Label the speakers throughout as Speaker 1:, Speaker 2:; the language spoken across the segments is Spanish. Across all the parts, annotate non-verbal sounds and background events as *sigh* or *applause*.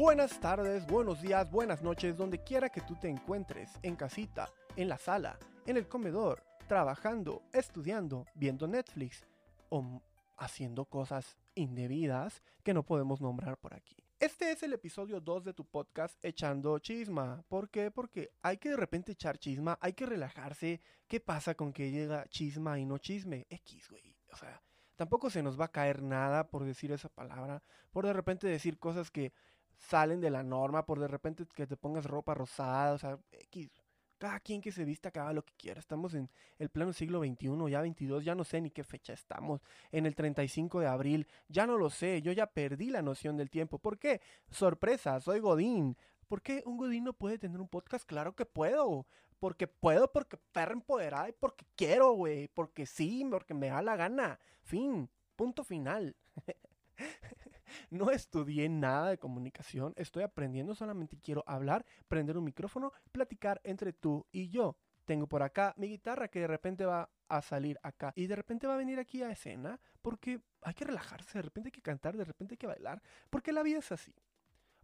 Speaker 1: Buenas tardes, buenos días, buenas noches, donde quiera que tú te encuentres, en casita, en la sala, en el comedor, trabajando, estudiando, viendo Netflix o haciendo cosas indebidas que no podemos nombrar por aquí. Este es el episodio 2 de tu podcast Echando Chisma. ¿Por qué? Porque hay que de repente echar chisma, hay que relajarse. ¿Qué pasa con que llega chisma y no chisme? X, güey. O sea, tampoco se nos va a caer nada por decir esa palabra, por de repente decir cosas que salen de la norma, por de repente que te pongas ropa rosada, o sea, X. Cada quien que se vista haga lo que quiera. Estamos en el pleno siglo XXI, ya 22, ya no sé ni qué fecha estamos. En el 35 de abril, ya no lo sé, yo ya perdí la noción del tiempo. ¿Por qué? Sorpresa, soy Godín. ¿Por qué un Godín no puede tener un podcast? Claro que puedo. Porque puedo, porque perra empoderada y porque quiero, güey. Porque sí, porque me da la gana. Fin. Punto final. *laughs* No estudié nada de comunicación, estoy aprendiendo, solamente quiero hablar, prender un micrófono, platicar entre tú y yo. Tengo por acá mi guitarra que de repente va a salir acá y de repente va a venir aquí a escena porque hay que relajarse, de repente hay que cantar, de repente hay que bailar, porque la vida es así.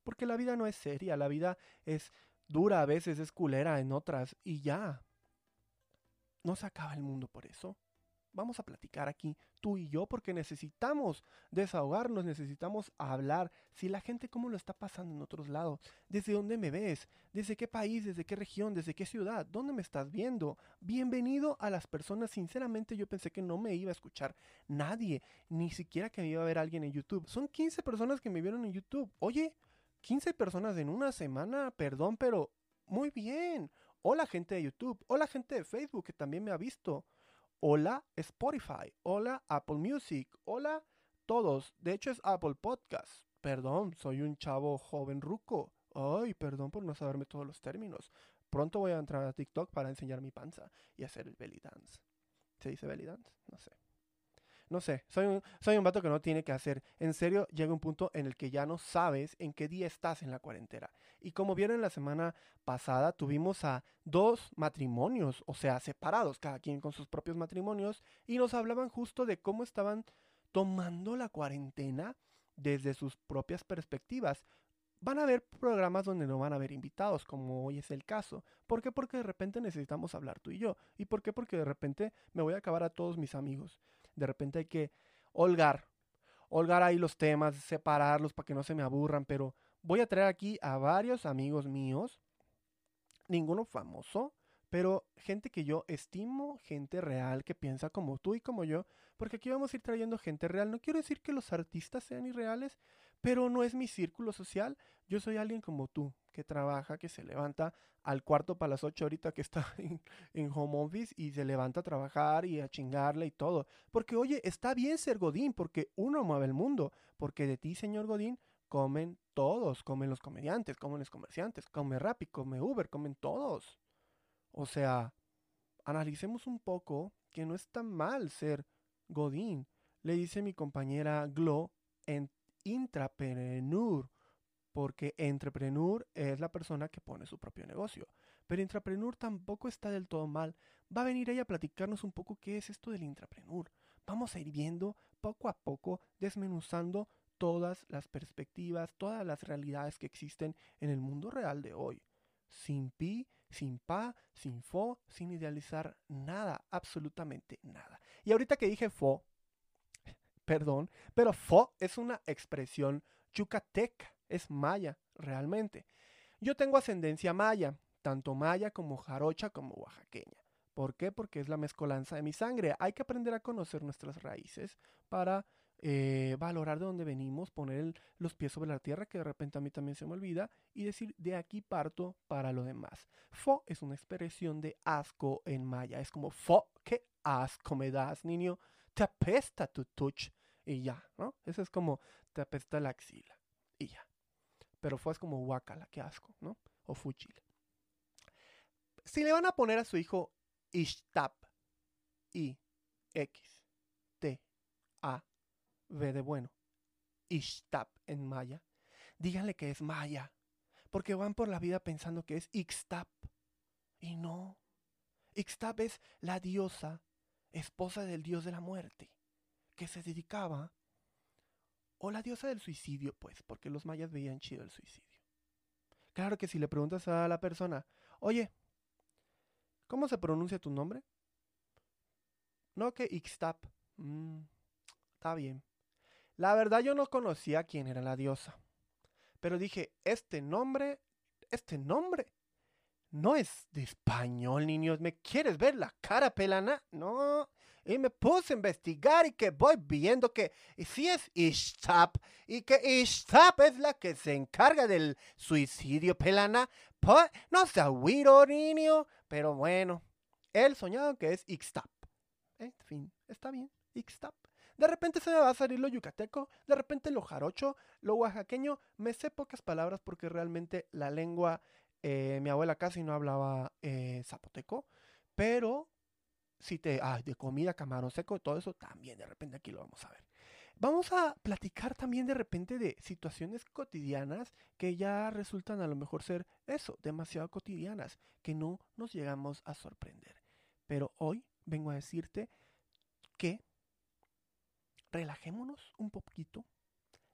Speaker 1: Porque la vida no es seria, la vida es dura, a veces es culera en otras y ya. No se acaba el mundo por eso vamos a platicar aquí tú y yo porque necesitamos desahogarnos, necesitamos hablar. Si la gente cómo lo está pasando en otros lados, desde dónde me ves, desde qué país, desde qué región, desde qué ciudad, dónde me estás viendo. Bienvenido a las personas. Sinceramente yo pensé que no me iba a escuchar nadie, ni siquiera que me iba a ver alguien en YouTube. Son 15 personas que me vieron en YouTube. Oye, 15 personas en una semana, perdón, pero muy bien. Hola gente de YouTube, hola gente de Facebook que también me ha visto. Hola Spotify, hola Apple Music, hola todos. De hecho es Apple Podcast. Perdón, soy un chavo joven ruco. Ay, perdón por no saberme todos los términos. Pronto voy a entrar a TikTok para enseñar mi panza y hacer el belly dance. ¿Se dice belly dance? No sé. No sé, soy un, soy un vato que no tiene que hacer. En serio, llega un punto en el que ya no sabes en qué día estás en la cuarentena. Y como vieron la semana pasada, tuvimos a dos matrimonios, o sea, separados, cada quien con sus propios matrimonios, y nos hablaban justo de cómo estaban tomando la cuarentena desde sus propias perspectivas. Van a haber programas donde no van a haber invitados, como hoy es el caso. ¿Por qué? Porque de repente necesitamos hablar tú y yo. ¿Y por qué? Porque de repente me voy a acabar a todos mis amigos. De repente hay que holgar, holgar ahí los temas, separarlos para que no se me aburran, pero voy a traer aquí a varios amigos míos, ninguno famoso, pero gente que yo estimo, gente real que piensa como tú y como yo, porque aquí vamos a ir trayendo gente real. No quiero decir que los artistas sean irreales, pero no es mi círculo social. Yo soy alguien como tú, que trabaja, que se levanta al cuarto para las ocho ahorita que está *laughs* en, home office y se levanta a trabajar y a chingarle y todo. Porque oye, está bien ser Godín, porque uno mueve el mundo, porque de ti, señor Godín, comen todos, comen los comediantes, comen los comerciantes, come Rappi, come Uber, comen todos. O sea, analicemos un poco que no es tan mal ser Godín. Le dice mi compañera Glo en intrapreneur, porque entrepreneur es la persona que pone su propio negocio. Pero intrapreneur tampoco está del todo mal. Va a venir ella a platicarnos un poco qué es esto del intrapreneur. Vamos a ir viendo poco a poco, desmenuzando todas las perspectivas, todas las realidades que existen en el mundo real de hoy sin pi, sin pa, sin fo, sin idealizar nada, absolutamente nada. Y ahorita que dije fo, perdón, pero fo es una expresión yucateca, es maya, realmente. Yo tengo ascendencia maya, tanto maya como jarocha como oaxaqueña. ¿Por qué? Porque es la mezcolanza de mi sangre. Hay que aprender a conocer nuestras raíces para eh, valorar de dónde venimos, poner los pies sobre la tierra, que de repente a mí también se me olvida, y decir, de aquí parto para lo demás. Fo es una expresión de asco en maya, es como, fo, qué asco me das, niño, te apesta tu touch, y ya, ¿no? Eso es como, te apesta la axila, y ya. Pero fo es como guacala, qué asco, ¿no? O fuchil. Si le van a poner a su hijo Ishtap, I, X, T, A, ve de bueno. Ixtap en maya. Díganle que es maya, porque van por la vida pensando que es Ixtap. Y no. Ixtap es la diosa, esposa del dios de la muerte, que se dedicaba O la diosa del suicidio, pues, porque los mayas veían chido el suicidio. Claro que si le preguntas a la persona, oye, ¿cómo se pronuncia tu nombre? No, que Ixtap. Mm, está bien. La verdad yo no conocía quién era la diosa. Pero dije, este nombre, este nombre no es de español, niños. ¿Me quieres ver la cara pelana? No. Y me puse a investigar y que voy viendo que si es Ishtap y que Ishtap es la que se encarga del suicidio pelana. Pues, no sé, niño. Pero bueno, él soñado que es Ixtap. En fin, está bien, Ixtap. De repente se me va a salir lo yucateco, de repente lo jarocho, lo oaxaqueño. Me sé pocas palabras porque realmente la lengua, eh, mi abuela casi no hablaba eh, zapoteco, pero si te, ah, de comida, camarón seco, todo eso también de repente aquí lo vamos a ver. Vamos a platicar también de repente de situaciones cotidianas que ya resultan a lo mejor ser eso, demasiado cotidianas, que no nos llegamos a sorprender. Pero hoy vengo a decirte que relajémonos un poquito.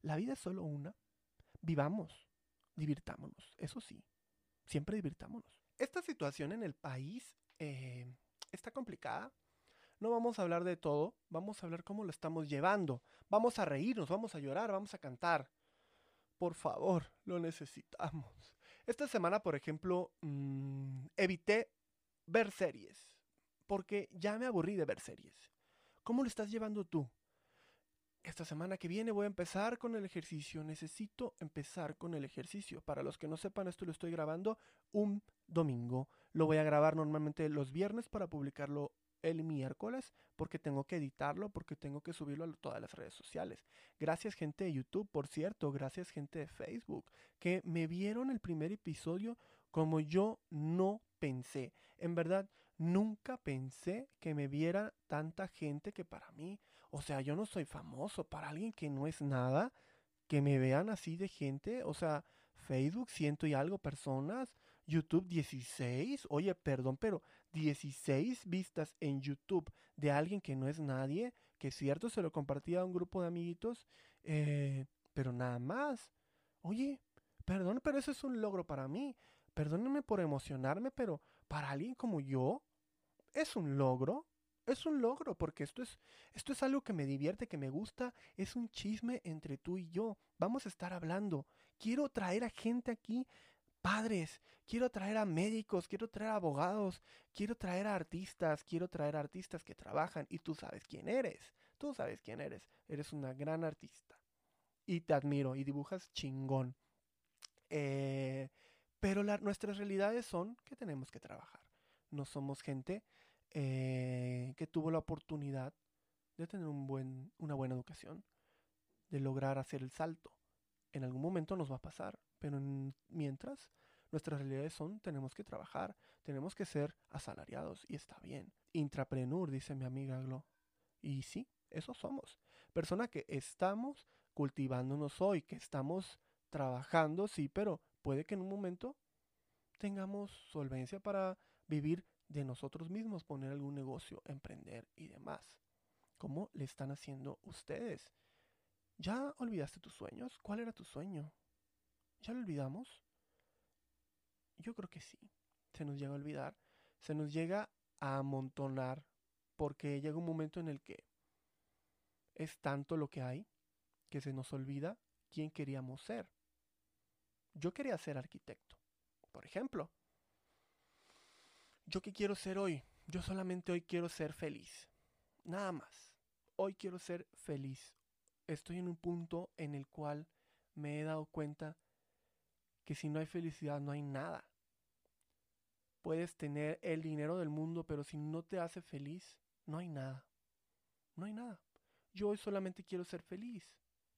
Speaker 1: La vida es solo una. Vivamos, divirtámonos, eso sí, siempre divirtámonos. Esta situación en el país eh, está complicada. No vamos a hablar de todo, vamos a hablar cómo lo estamos llevando. Vamos a reírnos, vamos a llorar, vamos a cantar. Por favor, lo necesitamos. Esta semana, por ejemplo, mm, evité ver series, porque ya me aburrí de ver series. ¿Cómo lo estás llevando tú? esta semana que viene voy a empezar con el ejercicio. Necesito empezar con el ejercicio. Para los que no sepan, esto lo estoy grabando un domingo. Lo voy a grabar normalmente los viernes para publicarlo el miércoles porque tengo que editarlo, porque tengo que subirlo a todas las redes sociales. Gracias gente de YouTube, por cierto, gracias gente de Facebook, que me vieron el primer episodio como yo no pensé. En verdad, nunca pensé que me viera tanta gente que para mí o sea, yo no soy famoso para alguien que no es nada, que me vean así de gente. O sea, Facebook ciento y algo personas, YouTube 16. Oye, perdón, pero 16 vistas en YouTube de alguien que no es nadie, que es cierto, se lo compartía a un grupo de amiguitos, eh, pero nada más. Oye, perdón, pero eso es un logro para mí. Perdónenme por emocionarme, pero para alguien como yo, es un logro es un logro, porque esto es, esto es algo que me divierte, que me gusta, es un chisme entre tú y yo. Vamos a estar hablando. Quiero traer a gente aquí, padres, quiero traer a médicos, quiero traer a abogados, quiero traer a artistas, quiero traer artistas que trabajan y tú sabes quién eres. Tú sabes quién eres. Eres una gran artista. Y te admiro y dibujas chingón. Eh, pero nuestras realidades son que tenemos que trabajar. No somos gente eh, que tuvo la oportunidad de tener una buena educación, de lograr hacer el salto. En algún momento nos va a pasar, pero mientras nuestras realidades son, tenemos que trabajar, tenemos que ser asalariados y está bien. Intraprenur, dice mi amiga Glo. Y sí, eso somos. Persona que estamos cultivándonos hoy, que estamos trabajando, sí, pero puede que en un momento tengamos solvencia para vivir de nosotros mismos, poner algún negocio, emprender y demás. ¿Cómo le están haciendo ustedes? ¿Ya olvidaste tus sueños? ¿Cuál era tu sueño? ¿Ya lo olvidamos? Yo creo que sí. Se nos llega a olvidar. Se nos llega a amontonar porque llega un momento en el que es tanto lo que hay que se nos olvida quién queríamos ser. Yo quería ser arquitecto, por ejemplo. ¿Yo qué quiero ser hoy? Yo solamente hoy quiero ser feliz. Nada más. Hoy quiero ser feliz. Estoy en un punto en el cual me he dado cuenta que si no hay felicidad no hay nada. Puedes tener el dinero del mundo, pero si no te hace feliz, no hay nada. No hay nada. Yo hoy solamente quiero ser feliz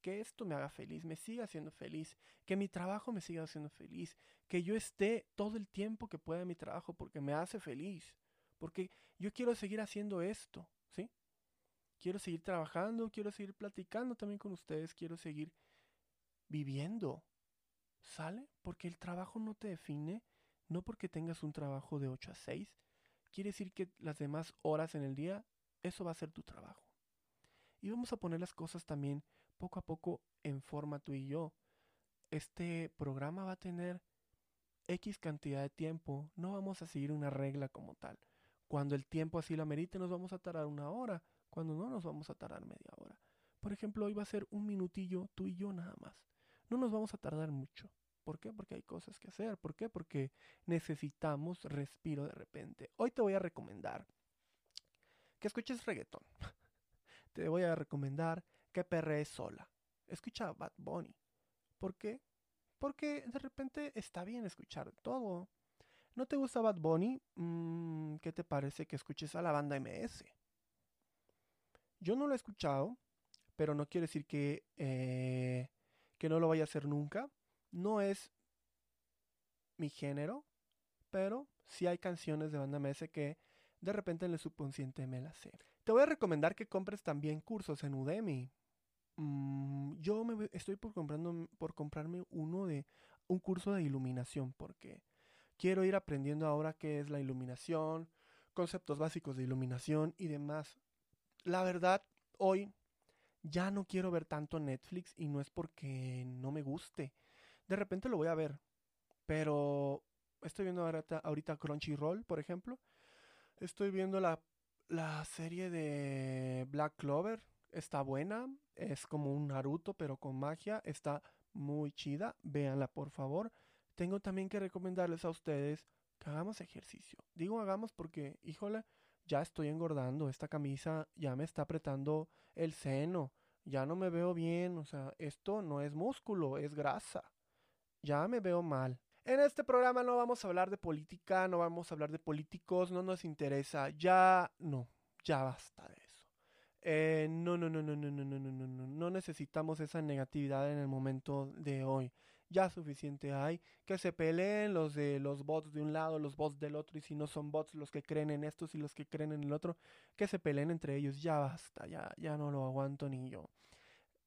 Speaker 1: que esto me haga feliz, me siga haciendo feliz, que mi trabajo me siga haciendo feliz, que yo esté todo el tiempo que pueda en mi trabajo porque me hace feliz, porque yo quiero seguir haciendo esto, ¿sí? Quiero seguir trabajando, quiero seguir platicando también con ustedes, quiero seguir viviendo, ¿sale? Porque el trabajo no te define, no porque tengas un trabajo de 8 a 6, quiere decir que las demás horas en el día, eso va a ser tu trabajo. Y vamos a poner las cosas también poco a poco en forma tú y yo. Este programa va a tener X cantidad de tiempo. No vamos a seguir una regla como tal. Cuando el tiempo así lo amerite, nos vamos a tardar una hora. Cuando no, nos vamos a tardar media hora. Por ejemplo, hoy va a ser un minutillo tú y yo nada más. No nos vamos a tardar mucho. ¿Por qué? Porque hay cosas que hacer. ¿Por qué? Porque necesitamos respiro de repente. Hoy te voy a recomendar que escuches reggaetón. *laughs* te voy a recomendar que perrees sola. Escucha Bad Bunny. ¿Por qué? Porque de repente está bien escuchar todo. ¿No te gusta Bad Bunny? Mm, ¿Qué te parece que escuches a la banda MS? Yo no lo he escuchado, pero no quiere decir que, eh, que no lo vaya a hacer nunca. No es mi género, pero sí hay canciones de banda MS que de repente en el subconsciente me las sé. Te voy a recomendar que compres también cursos en Udemy. Mm, yo me estoy por, comprando, por comprarme uno de un curso de iluminación porque quiero ir aprendiendo ahora qué es la iluminación, conceptos básicos de iluminación y demás. La verdad, hoy ya no quiero ver tanto Netflix y no es porque no me guste, de repente lo voy a ver. Pero estoy viendo ahorita, Crunchyroll, por ejemplo. Estoy viendo la, la serie de Black Clover. Está buena. Es como un Naruto, pero con magia. Está muy chida. Véanla, por favor. Tengo también que recomendarles a ustedes que hagamos ejercicio. Digo hagamos porque, híjole, ya estoy engordando. Esta camisa ya me está apretando el seno. Ya no me veo bien. O sea, esto no es músculo, es grasa ya me veo mal. En este programa no vamos a hablar de política, no vamos a hablar de políticos, no nos interesa, ya no, ya basta de eso. Eh, no, no, no, no, no, no, no, no, no, no, necesitamos esa negatividad en el momento de hoy. Ya suficiente hay que se peleen los de los bots de un lado, los bots del otro, y si no son bots los que creen en estos y los que creen en el otro, que se peleen entre ellos. Ya basta, ya, ya no lo aguanto ni yo.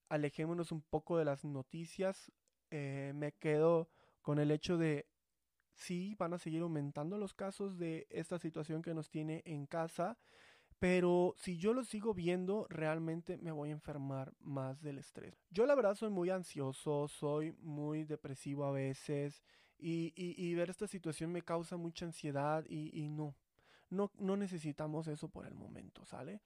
Speaker 1: Alejémonos un poco de las noticias, eh, me quedo con el hecho de sí, van a seguir aumentando los casos de esta situación que nos tiene en casa, pero si yo lo sigo viendo, realmente me voy a enfermar más del estrés. Yo la verdad soy muy ansioso, soy muy depresivo a veces y, y, ver esta situación me causa mucha ansiedad y, y no, no, no necesitamos eso por el momento, ¿sale?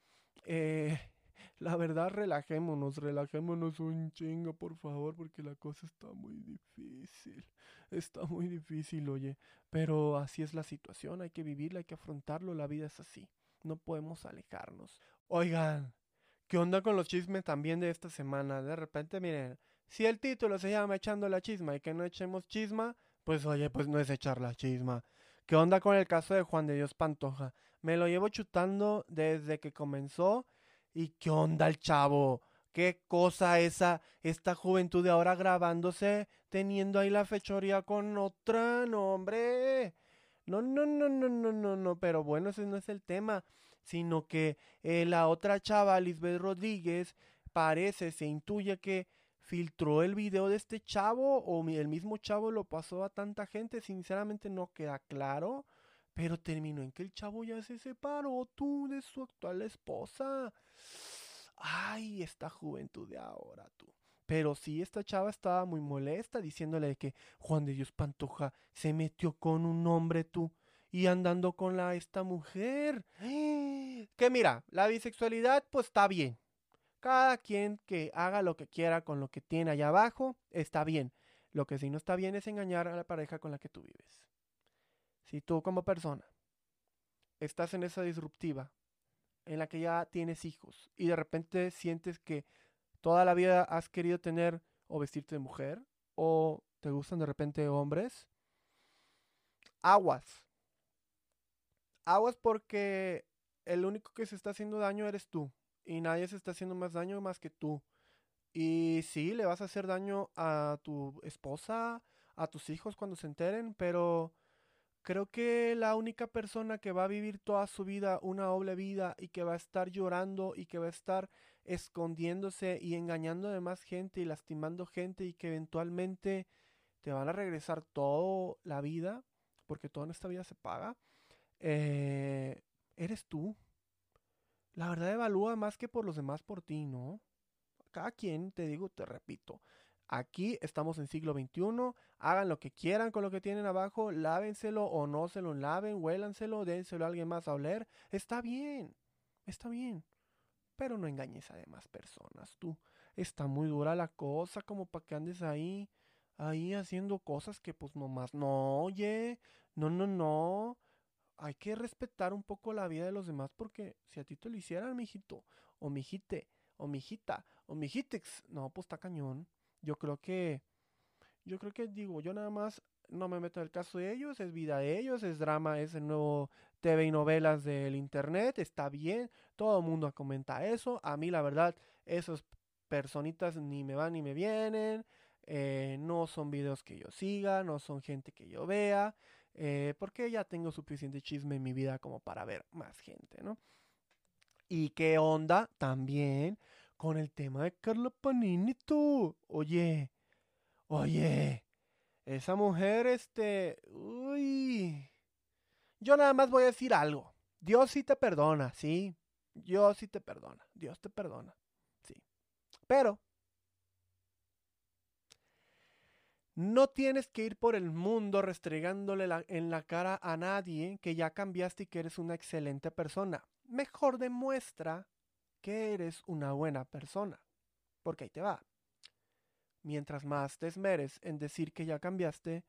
Speaker 1: Eh, *laughs* la verdad, relajémonos, relajémonos un chingo, por favor, porque la cosa está muy difícil. Está muy difícil, oye. Pero así es la situación, hay que vivirla, hay que afrontarlo, la vida es así. No podemos alejarnos. Oigan, ¿qué onda con los chismes también de esta semana? De repente, miren, si el título se llama Echando la chisma y que no echemos chisma, pues oye, pues no es echar la chisma. ¿Qué onda con el caso de Juan de Dios Pantoja? Me lo llevo chutando desde que comenzó ¿Y qué onda el chavo? ¿Qué cosa esa, esta juventud de ahora grabándose, teniendo ahí la fechoría con otra? No, hombre. No, no, no, no, no, no, no, pero bueno, ese no es el tema, sino que eh, la otra chava, Lisbeth Rodríguez, parece, se intuye que filtró el video de este chavo o el mismo chavo lo pasó a tanta gente, sinceramente no queda claro, pero terminó en que el chavo ya se separó tú de su actual esposa. Ay, esta juventud de ahora tú. Pero sí, esta chava estaba muy molesta diciéndole que Juan de Dios Pantoja se metió con un hombre tú y andando con la esta mujer. Que mira, la bisexualidad pues está bien. Cada quien que haga lo que quiera con lo que tiene allá abajo, está bien. Lo que sí no está bien es engañar a la pareja con la que tú vives. Si tú como persona estás en esa disruptiva en la que ya tienes hijos y de repente sientes que toda la vida has querido tener o vestirte de mujer o te gustan de repente hombres, aguas. Aguas porque el único que se está haciendo daño eres tú y nadie se está haciendo más daño más que tú. Y sí, le vas a hacer daño a tu esposa, a tus hijos cuando se enteren, pero Creo que la única persona que va a vivir toda su vida una doble vida y que va a estar llorando y que va a estar escondiéndose y engañando a demás gente y lastimando gente y que eventualmente te van a regresar toda la vida, porque toda esta vida se paga, eh, eres tú. La verdad evalúa más que por los demás por ti, ¿no? Cada quien, te digo, te repito. Aquí estamos en siglo XXI. Hagan lo que quieran con lo que tienen abajo. Lávenselo o no se lo laven. Huélanselo. Dénselo a alguien más a oler. Está bien. Está bien. Pero no engañes a demás personas, tú. Está muy dura la cosa como para que andes ahí. Ahí haciendo cosas que pues nomás. No, oye. No, no, no hay que respetar un poco la vida de los demás porque si a ti te lo hicieran, mijito, o mijite, o mijita, o mijitex, no, pues está cañón. Yo creo que, yo creo que digo, yo nada más no me meto en el caso de ellos, es vida de ellos, es drama, es el nuevo TV y novelas del internet, está bien, todo el mundo comenta eso, a mí la verdad, esos personitas ni me van ni me vienen, eh, no son videos que yo siga, no son gente que yo vea, eh, porque ya tengo suficiente chisme en mi vida como para ver más gente, ¿no? ¿Y qué onda también con el tema de Carla Panini tú? Oye, oye, esa mujer, este, uy, yo nada más voy a decir algo. Dios sí te perdona, sí. Dios sí te perdona. Dios te perdona. Sí. Pero No tienes que ir por el mundo restregándole en la cara a nadie que ya cambiaste y que eres una excelente persona. Mejor demuestra que eres una buena persona. Porque ahí te va. Mientras más te esmeres en decir que ya cambiaste,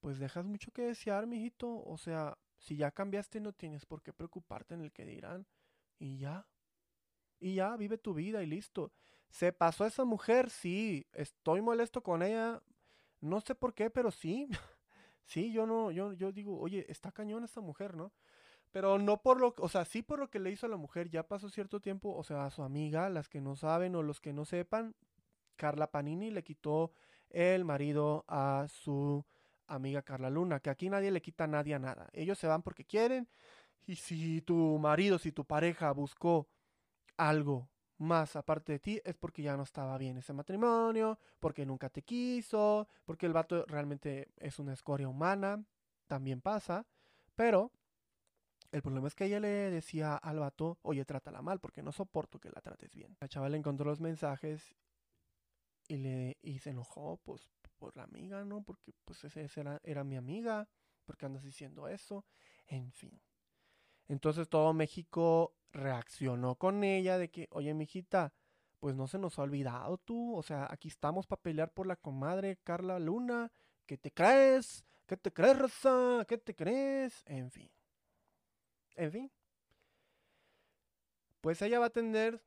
Speaker 1: pues dejas mucho que desear, mijito. O sea, si ya cambiaste no tienes por qué preocuparte en el que dirán. Y ya. Y ya, vive tu vida y listo. Se pasó esa mujer, sí, estoy molesto con ella, no sé por qué, pero sí. *laughs* sí, yo no, yo, yo digo, oye, está cañón esta mujer, ¿no? Pero no por lo, o sea, sí por lo que le hizo a la mujer, ya pasó cierto tiempo, o sea, a su amiga, las que no saben o los que no sepan, Carla Panini le quitó el marido a su amiga Carla Luna, que aquí nadie le quita a nadie a nada. Ellos se van porque quieren y si tu marido, si tu pareja buscó algo más aparte de ti es porque ya no estaba bien ese matrimonio, porque nunca te quiso, porque el vato realmente es una escoria humana, también pasa, pero el problema es que ella le decía al vato, oye, trátala mal porque no soporto que la trates bien. La chava le encontró los mensajes y, le, y se enojó, pues, por la amiga, ¿no? Porque pues esa era, era mi amiga, porque andas diciendo eso, en fin. Entonces todo México reaccionó con ella de que, oye, mijita, pues no se nos ha olvidado tú, o sea, aquí estamos para pelear por la comadre Carla Luna, ¿qué te crees? ¿Qué te crees, Rosa? ¿Qué te crees? En fin. En fin. Pues ella va a tener,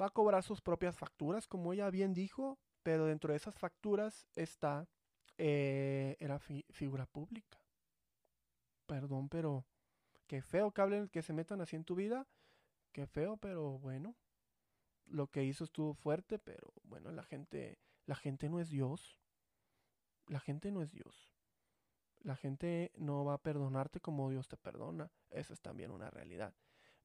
Speaker 1: va a cobrar sus propias facturas, como ella bien dijo, pero dentro de esas facturas está, eh, era figura pública. Perdón, pero Qué feo que hablen, que se metan así en tu vida. Qué feo, pero bueno. Lo que hizo estuvo fuerte, pero bueno, la gente, la gente no es Dios. La gente no es Dios. La gente no va a perdonarte como Dios te perdona. Esa es también una realidad.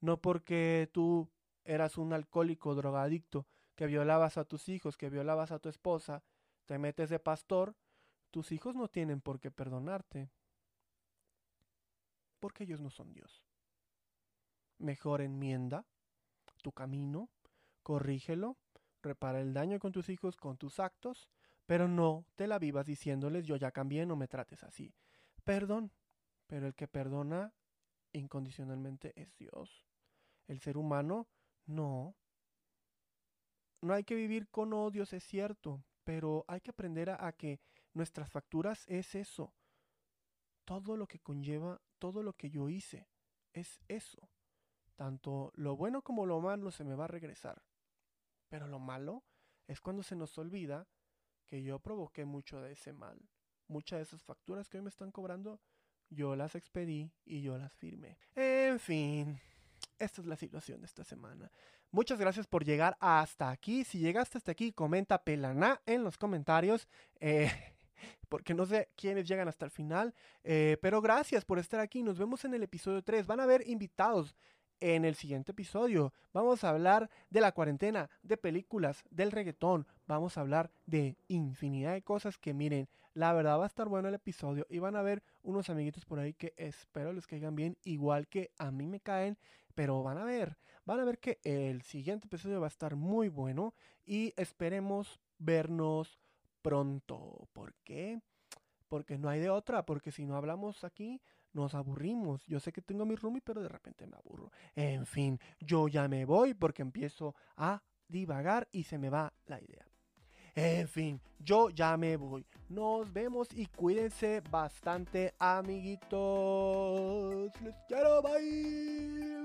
Speaker 1: No porque tú eras un alcohólico drogadicto que violabas a tus hijos, que violabas a tu esposa, te metes de pastor, tus hijos no tienen por qué perdonarte porque ellos no son Dios. Mejor enmienda tu camino, corrígelo, repara el daño con tus hijos, con tus actos, pero no te la vivas diciéndoles yo ya cambié, no me trates así. Perdón, pero el que perdona incondicionalmente es Dios. El ser humano, no. No hay que vivir con odios, es cierto, pero hay que aprender a, que nuestras facturas es eso. Todo lo que conlleva todo lo que yo hice. Es eso. Tanto lo bueno como lo malo se me va a regresar. Pero lo malo es cuando se nos olvida que yo provoqué mucho de ese mal. Muchas de esas facturas que hoy me están cobrando, yo las expedí y yo las firmé. En fin, esta es la situación de esta semana. Muchas gracias por llegar hasta aquí. Si llegaste hasta aquí, comenta pelaná en los comentarios. Eh, *laughs* porque no sé quiénes llegan hasta el final. Eh, pero gracias por estar aquí. Nos vemos en el episodio 3. Van a haber invitados. en el siguiente episodio. Vamos a hablar de la cuarentena, de películas, del reggaetón. Vamos a hablar de infinidad de cosas que miren, la verdad va a estar bueno el episodio y van a ver unos amiguitos por ahí que espero les caigan bien, igual que a mí me caen, pero van a ver, van a ver que el siguiente episodio va a estar muy bueno y esperemos vernos pronto. ¿Por qué? Porque no hay de otra, porque si no hablamos aquí, nos aburrimos. Yo sé que tengo mi roomie, pero de repente me aburro. En fin, yo ya me voy porque empiezo a divagar y se me va la idea. En fin, yo ya me voy. Nos vemos y cuídense bastante, amiguitos. Les quiero, bye.